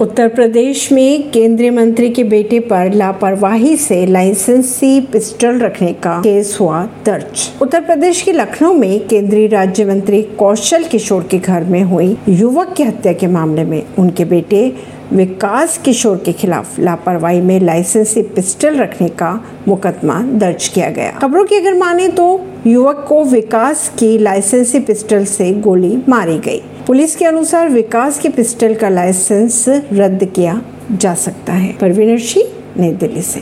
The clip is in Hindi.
उत्तर प्रदेश में केंद्रीय मंत्री के बेटे पर लापरवाही से लाइसेंसी पिस्टल रखने का केस हुआ दर्ज। उत्तर प्रदेश के लखनऊ में केंद्रीय राज्य मंत्री कौशल किशोर के घर में हुई युवक की हत्या के मामले में उनके बेटे विकास किशोर के खिलाफ लापरवाही में लाइसेंसी पिस्टल रखने का मुकदमा दर्ज किया गया। खबरों की अगर माने तो युवक को विकास की लाइसेंसी पिस्टल से गोली मारी गई। पुलिस के अनुसार विकास के पिस्टल का लाइसेंस रद्द किया जा सकता है। परवीन सिंह नई दिल्ली से।